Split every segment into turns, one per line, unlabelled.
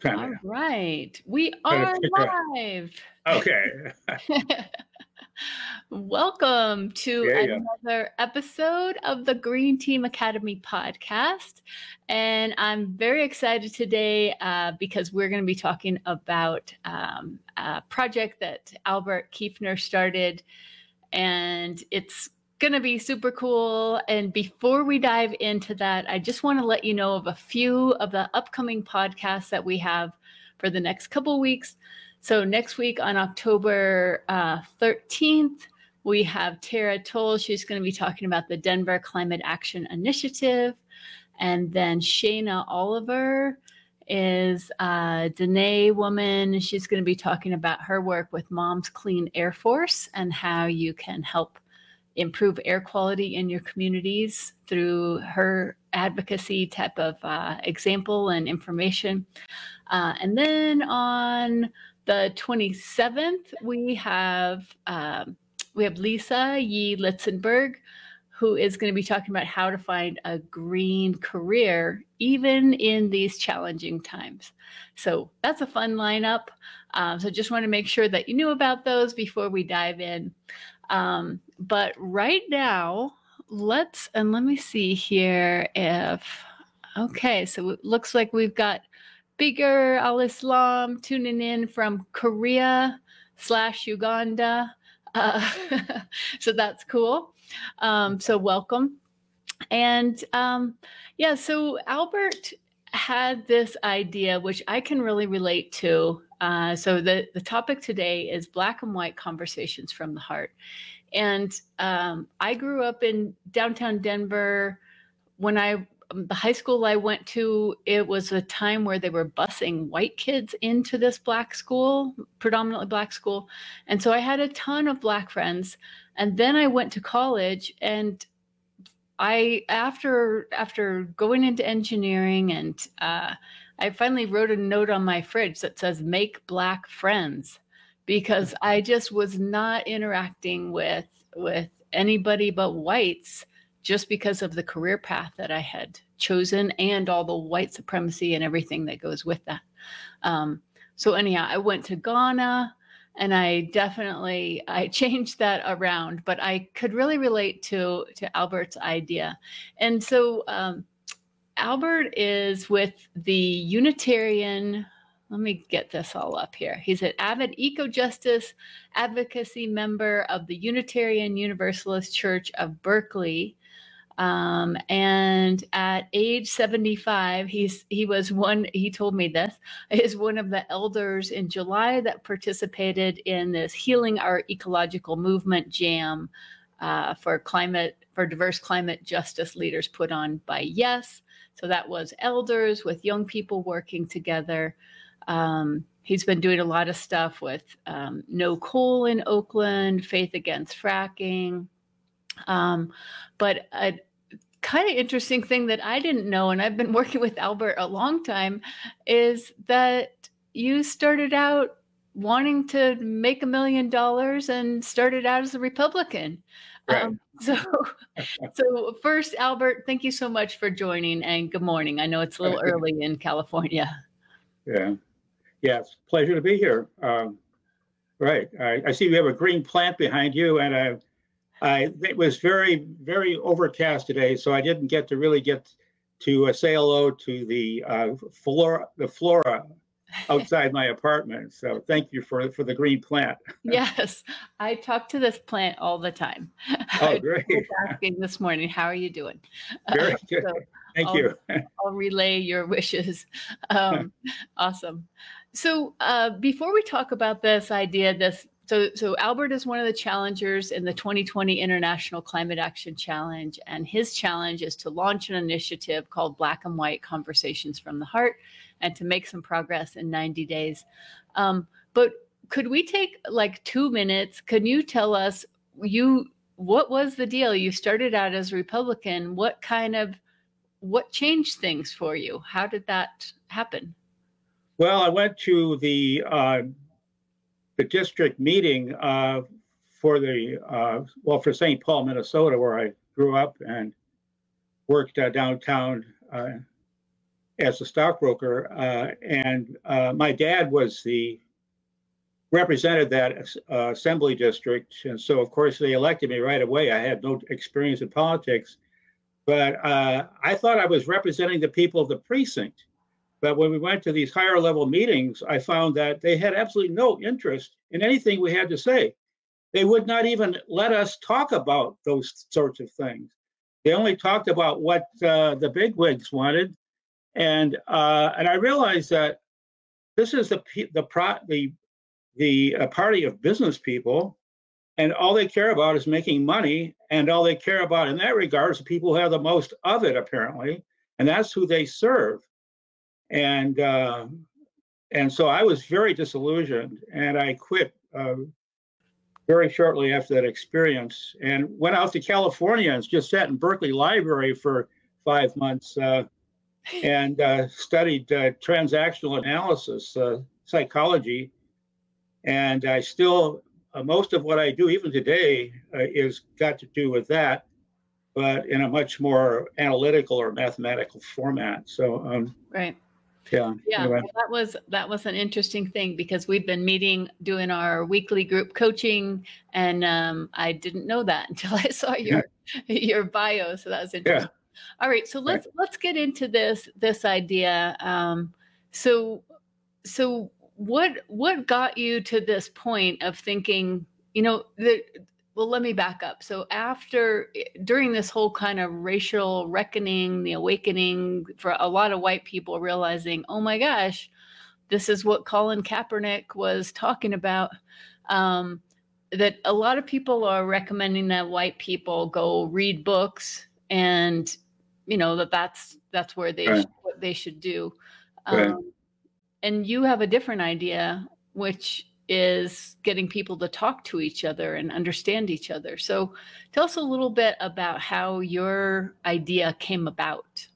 Kind
All
of.
right. We are live.
Okay.
Welcome to
Yeah, yeah.
another episode of the Green Team Academy podcast. And I'm very excited today uh, because we're going to be talking about um, a project that Albert Kiefner started. And it's going to be super cool. And before we dive into that, I just want to let you know of a few of the upcoming podcasts that we have for the next couple weeks. So next week on October uh, 13th, we have Tara Toll. She's going to be talking about the Denver Climate Action Initiative. And then Shayna Oliver is a Diné woman. She's going to be talking about her work with Moms Clean Air Force and how you can help improve air quality in your communities through her advocacy type of uh, example and information. Uh, and then on the 27th, we have um, we have Lisa Yi Litzenberg, who is going to be talking about how to find a green career even in these challenging times. So that's a fun lineup. Um, so just want to make sure that you knew about those before we dive in. Um, but right now, let's and let me see here if okay. So it looks like we've got bigger Al Islam tuning in from Korea slash Uganda. Uh, so that's cool. Um, so welcome. And um, yeah, so Albert had this idea, which I can really relate to. Uh, so the, the topic today is black and white conversations from the heart. And um, I grew up in downtown Denver. When I um, the high school I went to, it was a time where they were busing white kids into this black school, predominantly black school. And so I had a ton of black friends. And then I went to college and I after after going into engineering and uh, I finally wrote a note on my fridge that says make black friends because I just was not interacting with with anybody but whites just because of the career path that I had chosen and all the white supremacy and everything that goes with that. Um, so anyhow, I went to Ghana and I definitely I changed that around, but I could really relate to to Albert's idea. And so um, Albert is with the Unitarian let me get this all up here. He's an avid eco justice advocacy member of the Unitarian Universalist Church of Berkeley. Um, and at age 75, he's he was one, he told me this, is one of the elders in July that participated in this Healing Our Ecological Movement Jam uh, for climate, for diverse climate justice leaders put on by Yes. So that was elders with young people working together. Um, he's been doing a lot of stuff with um, no coal in Oakland, faith against fracking. Um, but a kind of interesting thing that I didn't know, and I've been working with Albert a long time, is that you started out wanting to make a million dollars and started out as a Republican.
Right.
Um, so, so first, Albert, thank you so much for joining, and good morning. I know it's a little early in California.
Yeah. Yeah, it's a pleasure to be here. Um, right. I, I see we have a green plant behind you, and I, I it was very, very overcast today, so I didn't get to really get to uh, say hello to the uh, flora, the flora outside my apartment. So thank you for for the green plant.
yes, I talk to this plant all the time.
Oh,
I
great.
was asking this morning, how are you doing?
Very good.
so
Thank
I'll-
you.
I'll relay your wishes. Um, awesome. So uh, before we talk about this idea, this so so Albert is one of the challengers in the 2020 International Climate Action Challenge, and his challenge is to launch an initiative called Black and White Conversations from the Heart, and to make some progress in 90 days. Um, but could we take like two minutes? Can you tell us you what was the deal? You started out as Republican. What kind of what changed things for you? How did that happen?
Well, I went to the uh, the district meeting uh, for the uh, well for St. Paul, Minnesota, where I grew up and worked uh, downtown uh, as a stockbroker, uh, and uh, my dad was the represented that assembly district, and so of course they elected me right away. I had no experience in politics, but I thought I was representing the people of the precinct. But when we went to these higher level meetings, I found that they had absolutely no interest in anything we had to say. They would not even let us talk about those sorts of things. They only talked about what uh, the bigwigs wanted, and uh, and I realized that this is the the pro, the the uh, party of business people, and all they care about is making money, and all they care about in that regard is the people who have the most of it, apparently, and that's who they serve. And uh, and so I was very disillusioned, and I quit uh, very shortly after that experience, and went out to California and just sat in Berkeley Library for five months uh, and uh, studied uh, transactional analysis, uh, psychology, and I still most of what I do even today is got to do with that, but in a much more analytical or mathematical format. So um,
right.
Yeah.
Yeah. Anyway. Well, that was that was an interesting thing because we've been meeting doing our weekly group coaching and um, I didn't know that until I saw your yeah. your bio. So that was interesting. Yeah. All right. So let's right. let's get into this this idea. Um, so so what what got you to this point of thinking, you know, that well, let me back up. So after eh, during this whole kind of racial reckoning, the awakening for a lot of white people realizing, oh my gosh, this is what Colin Kaepernick was talking about. Um, that a lot of people are recommending that white people go read books and you know that that's that's where they right. what they should do right. um, and you have a different idea which is getting people to talk to each other and understand each other. So tell us a little bit about how your idea came about.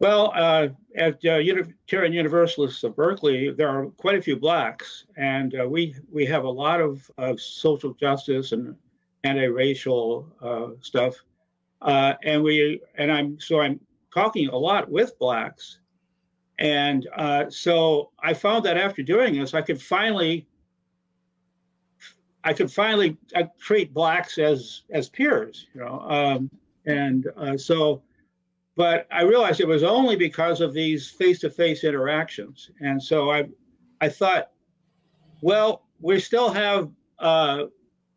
Well, uh, at uh, Unitarian Universalists of Berkeley, there are quite a few blacks, and uh, we we have a lot of, of social justice and anti-racial uh, stuff, uh, and we and I'm so I'm talking a lot with blacks, and uh, so I found that after doing this, I could finally, I could finally uh, treat blacks as as peers, you know. Um, and uh, so, but I realized it was only because of these face-to-face interactions. And so I, I thought, well, we still have uh,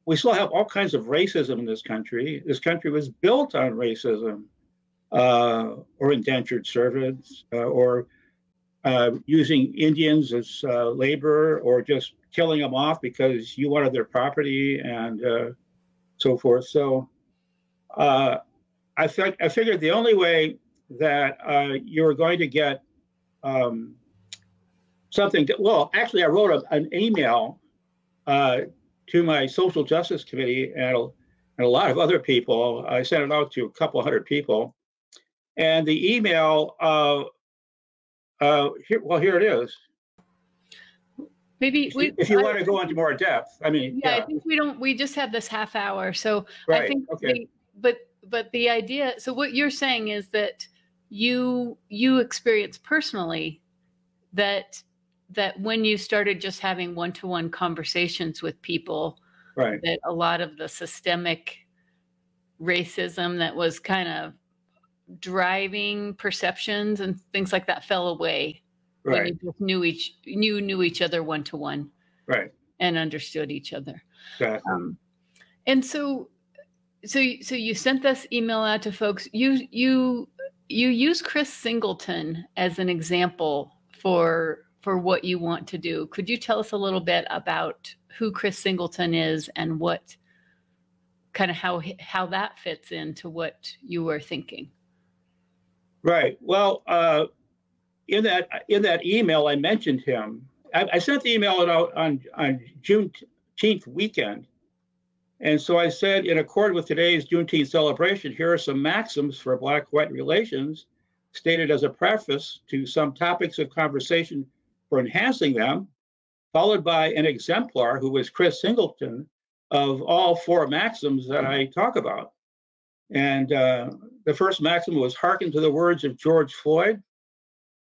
we still have all kinds of racism in this country. This country was built on racism, uh, or indentured servants, uh, or uh, using Indians as uh, labor or just killing them off because you wanted their property and uh, so forth. So uh, I, th- I figured the only way that uh, you were going to get um, something, to, well, actually, I wrote a, an email to my social justice committee and a, and a lot of other people. I sent it out to a couple hundred people. And the email uh, here, well, here it is.
Maybe
we, if you I, want to go into more depth, I mean,
yeah, yeah, I think we don't. We just have this half hour, so right. I think. Okay. The, but but the idea. So what you're saying is that you you experience personally that that when you started just having one-to-one conversations with people,
right?
That a lot of the systemic racism that was kind of driving perceptions and things like that fell away
right.
when knew each knew knew each other one to one,
right,
and understood each other.
Exactly. Um,
and so, so so you sent this email out to folks. You you you use Chris Singleton as an example for for what you want to do. Could you tell us a little bit about who Chris Singleton is and what kind of how how that fits into what you were thinking?
Right. Well, uh, in that in that email, I mentioned him. I, I sent the email out on on Juneteenth weekend, and so I said, in accord with today's Juneteenth celebration, here are some maxims for Black-white relations, stated as a preface to some topics of conversation for enhancing them, followed by an exemplar who was Chris Singleton of all four maxims that I talk about. And uh, the first maxim was hearken to the words of George Floyd.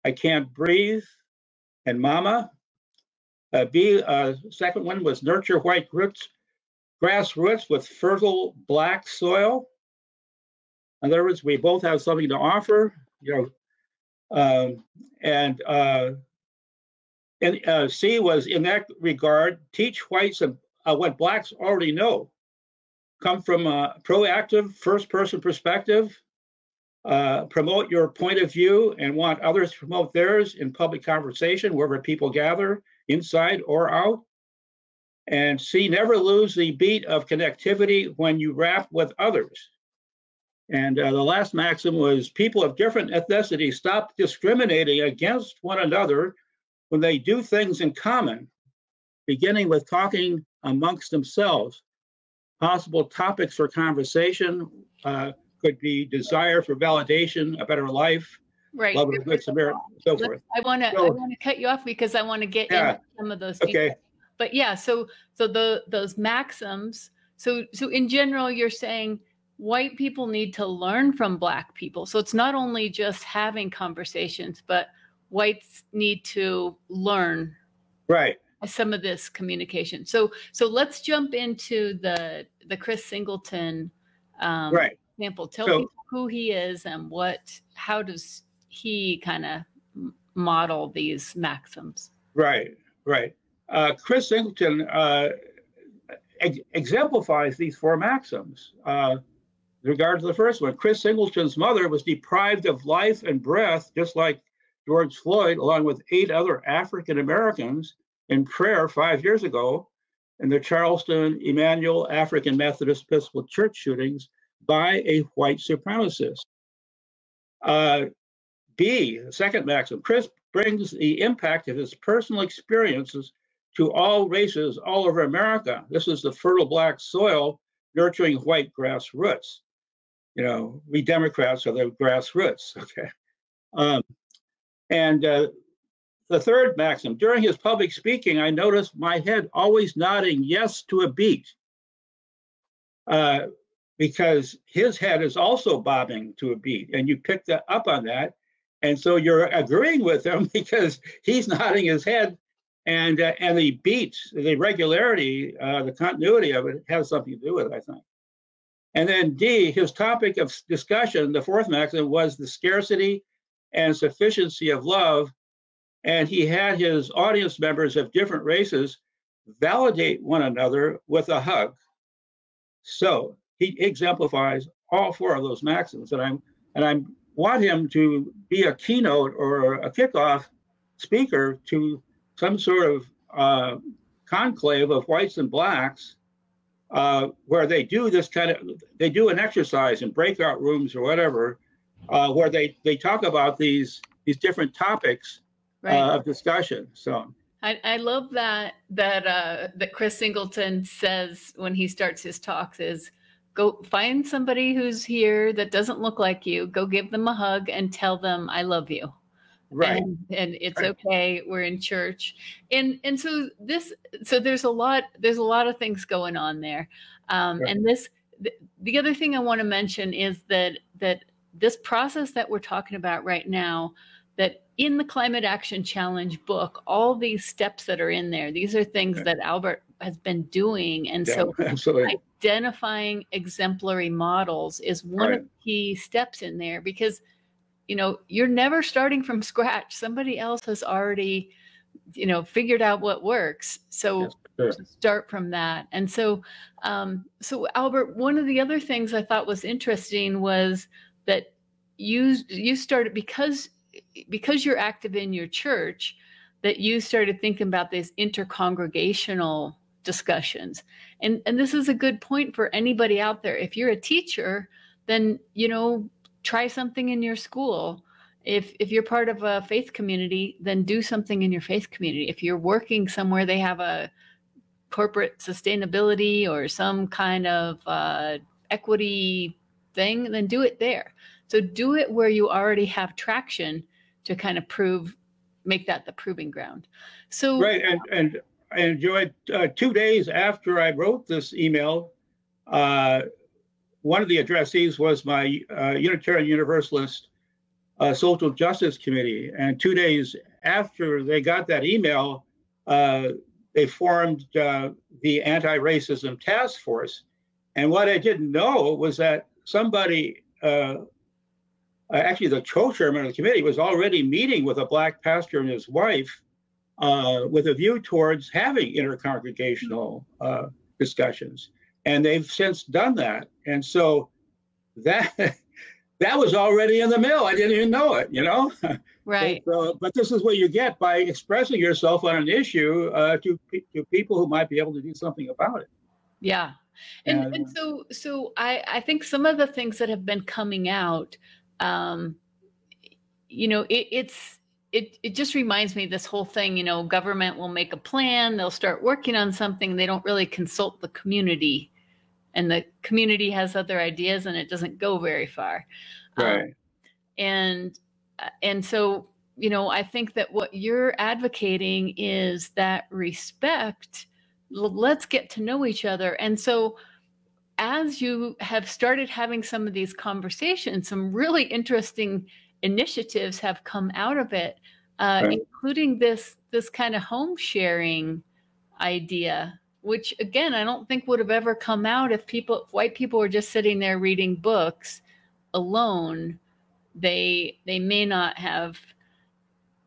I can't breathe. And mama. Uh, B, uh, second one was nurture white roots, grass roots with fertile black soil. In other words, we both have something to offer, you know. Um, and uh, and uh, C was in that regard, teach whites and uh, what blacks already know. Come from a proactive first person perspective, uh, promote your point of view and want others to promote theirs in public conversation wherever people gather, inside or out. And C, never lose the beat of connectivity when you rap with others. And uh, the last maxim was people of different ethnicities stop discriminating against one another when they do things in common, beginning with talking amongst themselves. Possible topics for conversation uh, could be desire for validation, a better life,
Right.
love of good Samaritan, so forth.
I want to I
So-
want to cut you off because I want to get
Yeah.
into some of those.
Okay.
But yeah, so so the those maxims. So so in general, you're saying white people need to learn from black people. So it's not only just having conversations, but whites need to learn
Right.
Some of this communication. So so let's jump into the the Chris Singleton um,
Right.
example. Tell
So-
people who he is and what how does he kind of model these maxims.
Right, right. Uh, Chris Singleton uh, ex- exemplifies these four maxims. Uh, with regard to the first one, Chris Singleton's mother was deprived of life and breath, just like George Floyd, along with eight other African Americans, in prayer five years ago in the Charleston Emanuel African Methodist Episcopal Church shootings by a white supremacist. Uh, B, second maxim, Chris brings the impact of his personal experiences to all races all over America. This is the fertile black soil nurturing white grass roots. You know, we Democrats are the grass roots, okay? Um, and uh, the third maxim, during his public speaking, I noticed my head always nodding yes to a beat. Uh, because his head is also bobbing to a beat, and you pick up on that. And so you're agreeing with him because he's nodding his head, and uh, and the beat, the regularity, uh, the continuity of it has something to do with it, I think. And then D, his topic of discussion, the fourth maxim was the scarcity and sufficiency of love, and he had his audience members of different races validate one another with a hug. So he exemplifies all four of those maxims, and I'm and I want him to be a keynote or a kickoff speaker to some sort of uh, conclave of whites and blacks, uh, where they do this kind of they do an exercise in breakout rooms or whatever, uh, where they they talk about these these different topics
Right.
uh, of discussion. So
I, I love that that uh, that Chris Singleton says when he starts his talks is go find somebody who's here that doesn't look like you, go give them a hug and tell them I love you.
right,
and, and it's
Right.
okay we're in church and and so this so there's a lot there's a lot of things going on there um
Right.
and this the, the other thing i want to mention is that that this process that we're talking about right now that in the climate action challenge book all these steps that are in there these are things
Yeah.
that albert has been doing. And
yeah,
so
absolutely,
identifying exemplary models is one of the key steps in there because you know you're never starting from scratch. Somebody else has already you know figured out what works. So
Yes, sure.
start from that. And so um so albert one of the other things i thought was interesting was that you you started because because you're active in your church that you started thinking about these intercongregational discussions. And and this is a good point for anybody out there. If you're a teacher then you know try something in your school. If if you're part of a faith community then do something in your faith community. If you're working somewhere they have a corporate sustainability or some kind of uh, equity thing then do it there. So do it where you already have traction to kind of prove make that the proving ground so
Right, and and I enjoyed uh, two days after I wrote this email. Uh, one of the addressees was my uh, Unitarian Universalist uh, Social Justice Committee. And two days after they got that email, uh, they formed uh, the Anti Racism Task Force. And what I didn't know was that somebody, uh, actually, the co chairman of the committee, was already meeting with a black pastor and his wife uh, with a view towards having intercongregational uh, discussions. And they've since done that. And so that that was already in the mill. I didn't even know it, you know?
Right.
So, but this is what you get by expressing yourself on an issue uh, to, to people who might be able to do something about it.
Yeah. And,
And-
and so so I, I think some of the things that have been coming out, um, you know, it, it's it it just reminds me this whole thing, you know, government will make a plan, they'll start working on something, they don't really consult the community. And the community has other ideas and it doesn't go very far. Um,
Right.
and uh, and so you know i think that what you're advocating is that respect let's get to know each other and so as you have started having some of these conversations some really interesting initiatives have come out of it uh,
Right.
including this this kind of home sharing idea which again i don't think would have ever come out if people if white people were just sitting there reading books alone they they may not have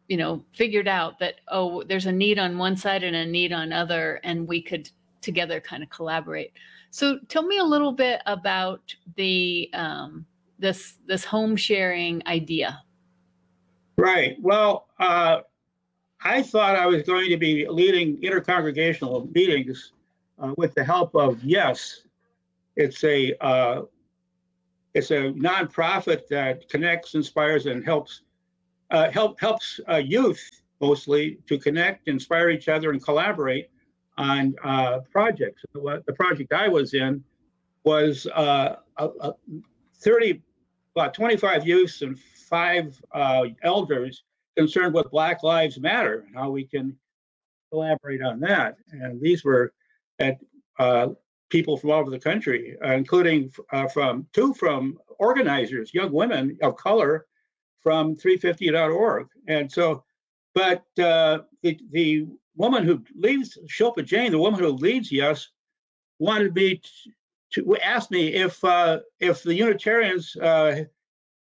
you know figured out that oh there's a need on one side and a need on other and we could together kind of collaborate so tell me a little bit about the um, this this home sharing idea
Right. Well, uh, I thought I was going to be leading intercongregational meetings uh, with the help of Yes. It's a uh, it's a nonprofit that connects, inspires, and helps uh, help helps uh, youth mostly to connect, inspire each other, and collaborate on uh, projects. The project I was in was uh, a, a 30 about 25 youths and five uh, elders concerned with Black Lives Matter and how we can collaborate on that. And these were at uh, people from all over the country, uh, including uh, from two from organizers, young women of color from 350.org. And so, but the, the woman who leads, Shilpa Jain, the woman who leads Yes, wanted me to, to ask me if uh, if the Unitarians uh,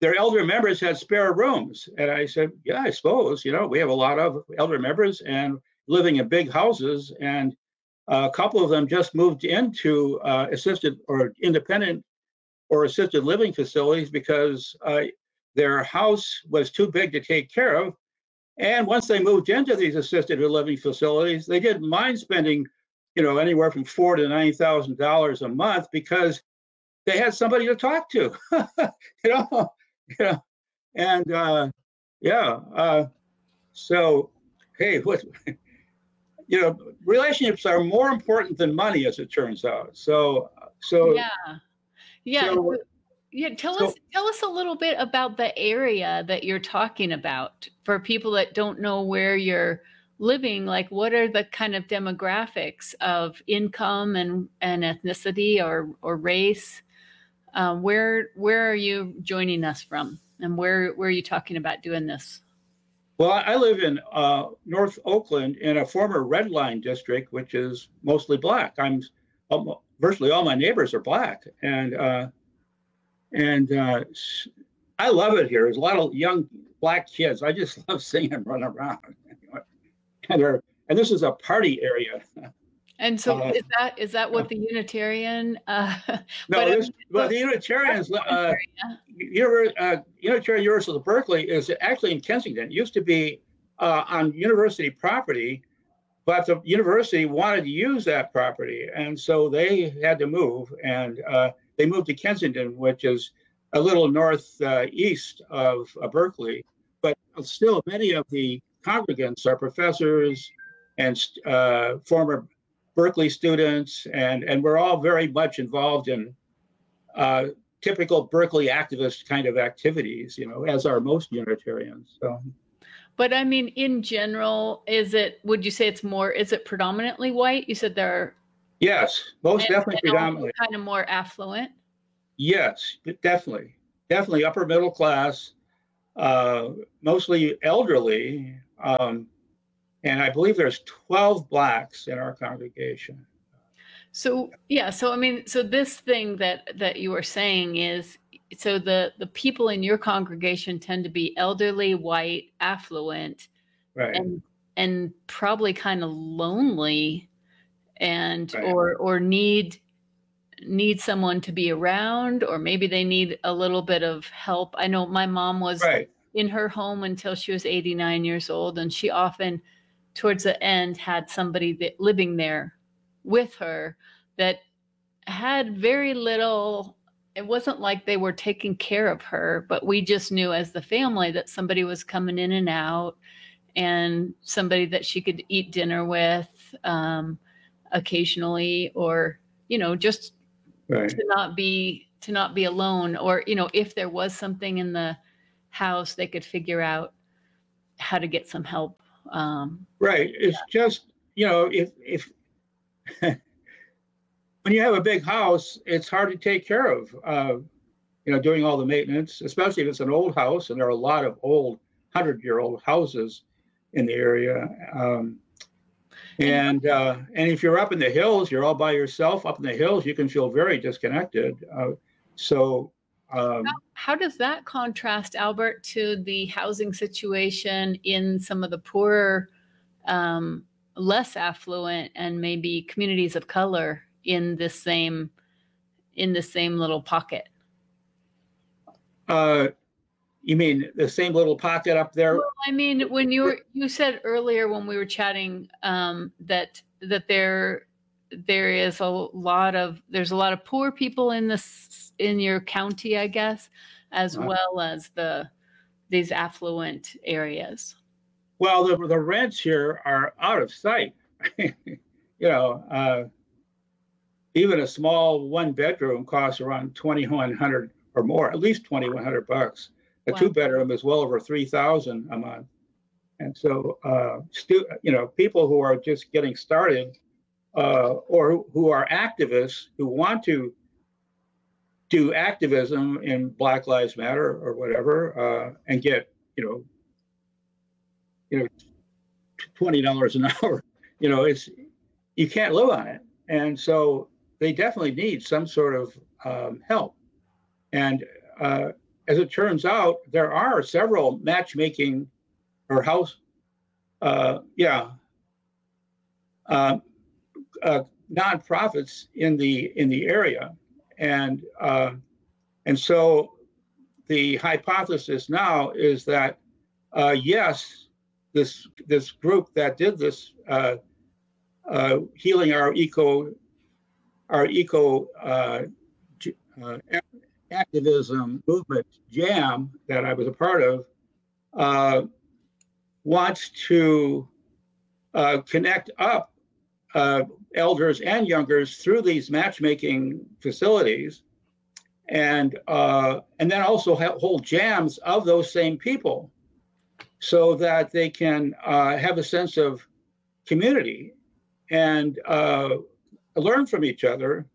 their elder members had spare rooms. And I said, yeah, I suppose, you know, we have a lot of elder members and living in big houses. And a couple of them just moved into uh, assisted or independent or assisted living facilities because uh, their house was too big to take care of. And once they moved into these assisted living facilities, they didn't mind spending, you know, anywhere from four to nine thousand dollars a month because they had somebody to talk to. you know, yeah and uh yeah uh so hey what you know relationships are more important than money as it turns out so so
yeah yeah
so-
yeah tell
so-
us tell us a little bit about the area that you're talking about for people that don't know where you're living like what are the kind of demographics of income and and ethnicity or or race? Um, where where are you joining us from and where where are you talking about doing this?
Well i live in uh north oakland in a former red line district which is mostly black. I'm um, virtually all my neighbors are black and uh and uh i love it here. There's a lot of young black kids. I just love seeing them run around. And and this is a party area.
And so
Uh,
is that is that what the unitarian uh
No, this, but the Unitarians, uh,
area?
Uh, Unitarian Universal of Berkeley is actually in Kensington. It used to be uh, on university property, but the university wanted to use that property, and so they had to move, and uh, they moved to Kensington, which is a little north uh, of uh, Berkeley. But still, many of the congregants are professors and uh, former Berkeley students, and and we're all very much involved in uh, typical Berkeley activist kind of activities, you know, as are most Unitarians. So
But I mean, in general, is it? Would you say it's more? Is it predominantly white? You said there are
yes, most
and-
definitely
and
predominantly.
kind of more affluent.
yes, definitely, definitely upper middle class, uh, mostly elderly. Um, and I believe there's 12 blacks in our congregation.
So yeah, so I mean, so this thing that that you were saying is so the the people in your congregation tend to be elderly, white, affluent,
Right.
and and probably kind of lonely and
Right.
or or need need someone to be around or maybe they need a little bit of help. I know my mom was
right.
in her home until she was 89 years old and she often towards the end had somebody that living there with her that had very little it wasn't like they were taking care of her but we just knew as the family that somebody was coming in and out and somebody that she could eat dinner with um, occasionally or you know just
Right.
to not be to not be alone or you know if there was something in the house they could figure out how to get some help um
Right. It's just, you know, if, if, when you have a big house, it's hard to take care of, uh, you know, doing all the maintenance, especially if it's an old house and there are a lot of old hundred year old houses in the area. Um, and, uh, and if you're up in the hills, you're all by yourself up in the hills, you can feel very disconnected. Uh, so, um,
how does that contrast albert to the housing situation in some of the poorer um less affluent and maybe communities of color in this same in the same little pocket
uh, you mean the same little pocket up there?
Well, I mean, when you were you said earlier when we were chatting um, that that there there is a lot of there's a lot of poor people in this in your county, I guess, as
Uh-huh.
well as the these affluent areas.
Well, the, the rents here are out of sight. you know, uh, even a small one bedroom costs around 2100 or more, at least 2100 bucks. A
Wow.
two bedroom is well over 3000 a month. And so, uh, stu- you know, people who are just getting started uh, or who are activists who want to do activism in Black Lives Matter or whatever uh, and get, you know, you know, twenty dollars an hour. You know, it's you can't live on it, and so they definitely need some sort of um, help. And uh, as it turns out, there are several matchmaking or house, uh, yeah, uh, uh, nonprofits in the in the area, and uh, and so the hypothesis now is that uh, yes, this this group that did this uh, uh, healing our eco our eco uh, uh, activism movement jam that I was a part of uh, wants to uh, connect up uh, elders and youngers through these matchmaking facilities and uh, and then also hold jams of those same people so that they can uh, have a sense of community and uh, learn from each other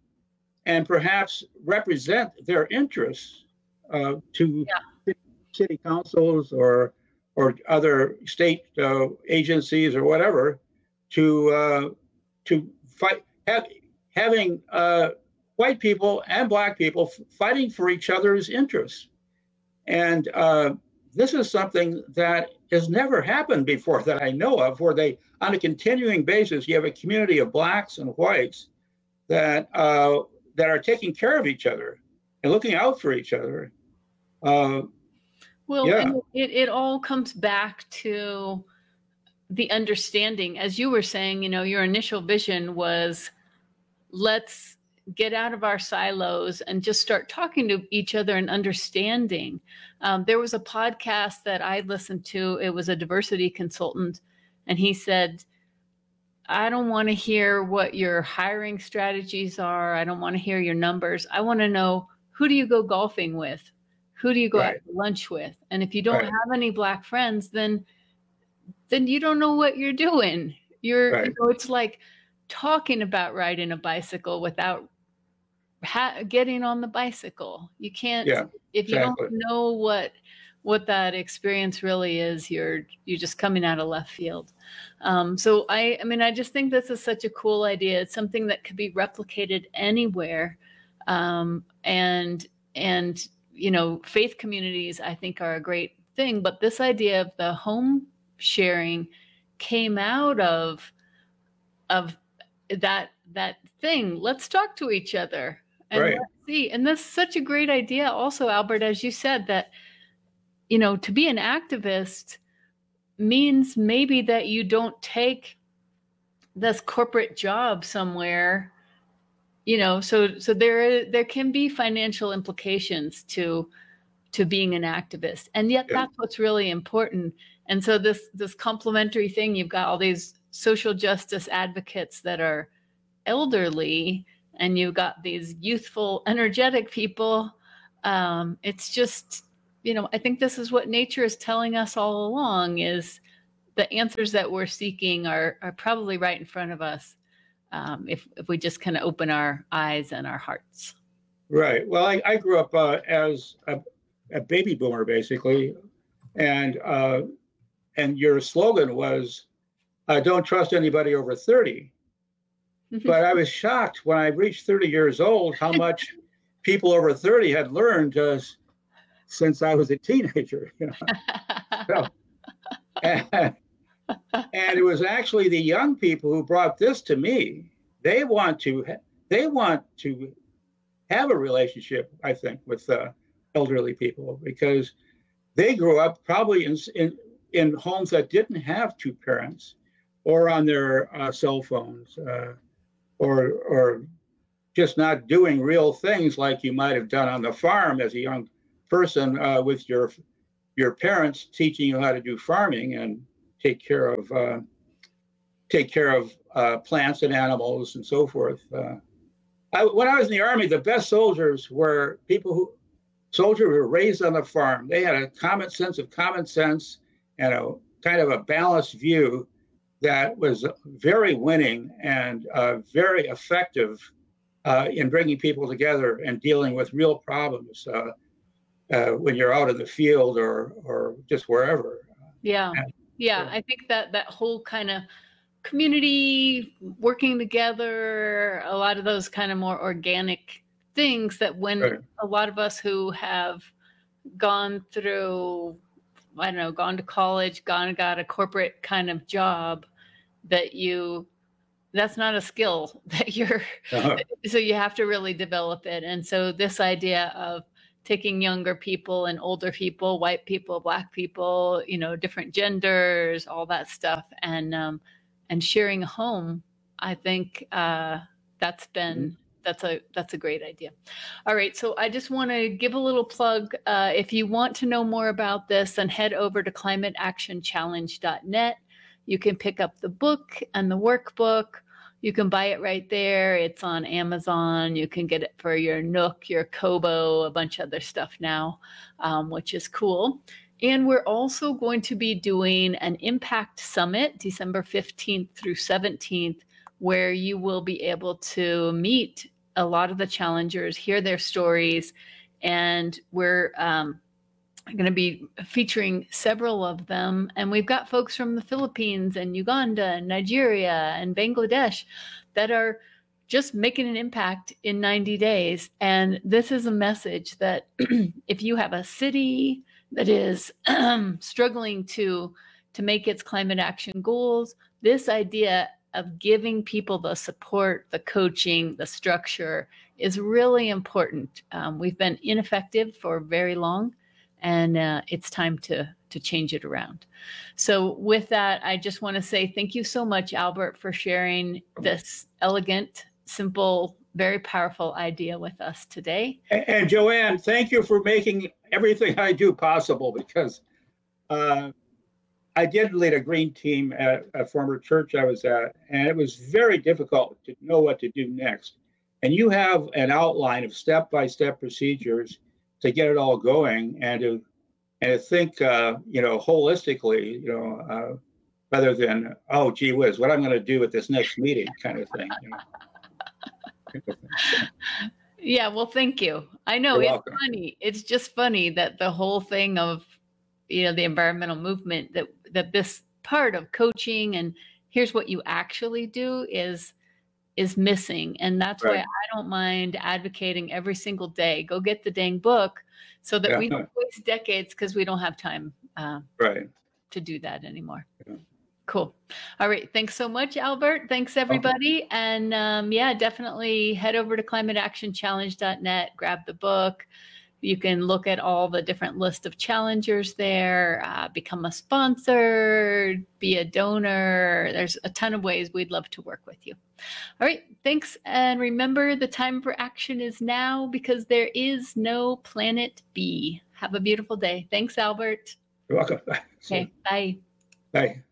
and perhaps represent their interests uh, to city councils or or other state uh, agencies or whatever to uh, to fight have, having uh, white people and black people f- fighting for each other's interests. And uh, this is something that has never happened before that I know of, where they, on a continuing basis, you have a community of blacks and whites that uh, that are taking care of each other and looking out for each other. Uh,
Well,
Yeah.
it, it all comes back to the understanding. As you were saying, you know, your initial vision was let's get out of our silos and just start talking to each other and understanding. Um, there was a podcast that I listened to, it was a diversity consultant, and he said, I don't want to hear what your hiring strategies are. I don't want to hear your numbers. I want to know who do you go golfing with? Who do you go
Right.
out to lunch with? And if you don't
Right.
have any black friends, then then you don't know what you're doing. You're
Right.
you know, it's like talking about riding a bicycle without ha- getting on the bicycle. You can't
Yeah,
if you
exactly.
don't know what what that experience really is. You're you're just coming out of left field. Um, so I I mean I just think this is such a cool idea. It's something that could be replicated anywhere, um, and and you know faith communities I think are a great thing. But this idea of the home sharing came out of of that that thing let's talk to each other and
Right.
let's see and that's such a great idea also albert as you said that you know to be an activist means maybe that you don't take this corporate job somewhere you know so so there there can be financial implications to to being an activist. And yet
Yeah.
that's what's really important. And so this this complementary thing you've got all these social justice advocates that are elderly and you've got these youthful energetic people. Um, it's just you know i think this is what nature is telling us all along is the answers that we're seeking are are probably right in front of us um, if if we just kind of open our eyes and our hearts
Right. Well, I, I grew up uh, as a, a baby boomer, basically, and uh, and your slogan was, uh, "Don't trust anybody over 30." But I was shocked when I reached 30 years old how much people over 30 had learned uh, since I was a teenager. You know? and, and it was actually the young people who brought this to me. They want to they want to have a relationship, I think, with uh, elderly people because they grew up probably in in, in homes that didn't have two parents, or on their uh, cell phones, uh, or or just not doing real things like you might have done on the farm as a young person uh, with your your parents teaching you how to do farming and take care of uh, take care of uh, plants and animals and so forth. Uh, I, when I was in the army, the best soldiers were people who soldiers who were raised on the farm. They had a common sense of common sense and a kind of a balanced view that was very winning and uh, very effective uh, in bringing people together and dealing with real problems uh, when you're out in the field or or just wherever.
Yeah.
Yeah.
Yeah.
Yeah.
I think that that whole kind of community working together, a lot of those kind of more organic things that when
Right.
a lot of us who have gone through, I don't know, gone to college, gone and got a corporate kind of job, that you, that's not a skill that you're,
Uh,
so you have to really develop it and so this idea of taking younger people and older people white people black people you know different genders all that stuff. And um and sharing a home i think uh that's been that's a that's a great idea. All right so i just want to give a little plug uh, if you want to know more about this then head over to climateactionchallenge.net you can pick up the book and the workbook you can buy it right there. It's on Amazon. You can get it for your Nook, your Kobo, a bunch of other stuff now, um, which is cool. And we're also going to be doing an Impact Summit December 15th through 17th, where you will be able to meet a lot of the challengers, hear their stories, and we're um, going to be featuring several of them. And we've got folks from the Philippines and Uganda and Nigeria and Bangladesh that are just making an impact in 90 days. And this is a message that if you have a city that is struggling to to make its climate action goals, this idea of giving people the support, the coaching, the structure is really important. Um, we've been ineffective for very long and uh, it's time to to change it around. So with that, I just want to say thank you so much, Albert, for sharing this elegant, simple, very powerful idea with us today.
And, and Joanne, thank you for making everything I do possible because uh, I did lead a green team at a former church I was at, and it was very difficult to know what to do next. And you have an outline of step by step procedures to get it all going and to and to think uh, you know holistically you know uh, rather than oh gee whiz what i'm going to do at this next meeting kind of thing you know.
Yeah, well, thank you. I know
You're
it's
welcome.
funny. It's just funny that the whole thing of you know the environmental movement that that this part of coaching and here's what you actually do is is missing and that's why I don't mind advocating every single day go get the dang book so that we don't waste decades because we don't have time uh,
Right.
to do that anymore.
Yeah.
Cool. All right. Thanks so much, Albert. Thanks, everybody. And um, yeah, definitely head over to climateactionchallenge.net, grab the book. You can look at all the different list of challengers there, uh, become a sponsor, be a donor. There's a ton of ways we'd love to work with you. All right. Thanks. And remember, the time for action is now because there is no planet B. Have a beautiful day. Thanks, Albert.
You're welcome.
Okay. Bye.
Bye.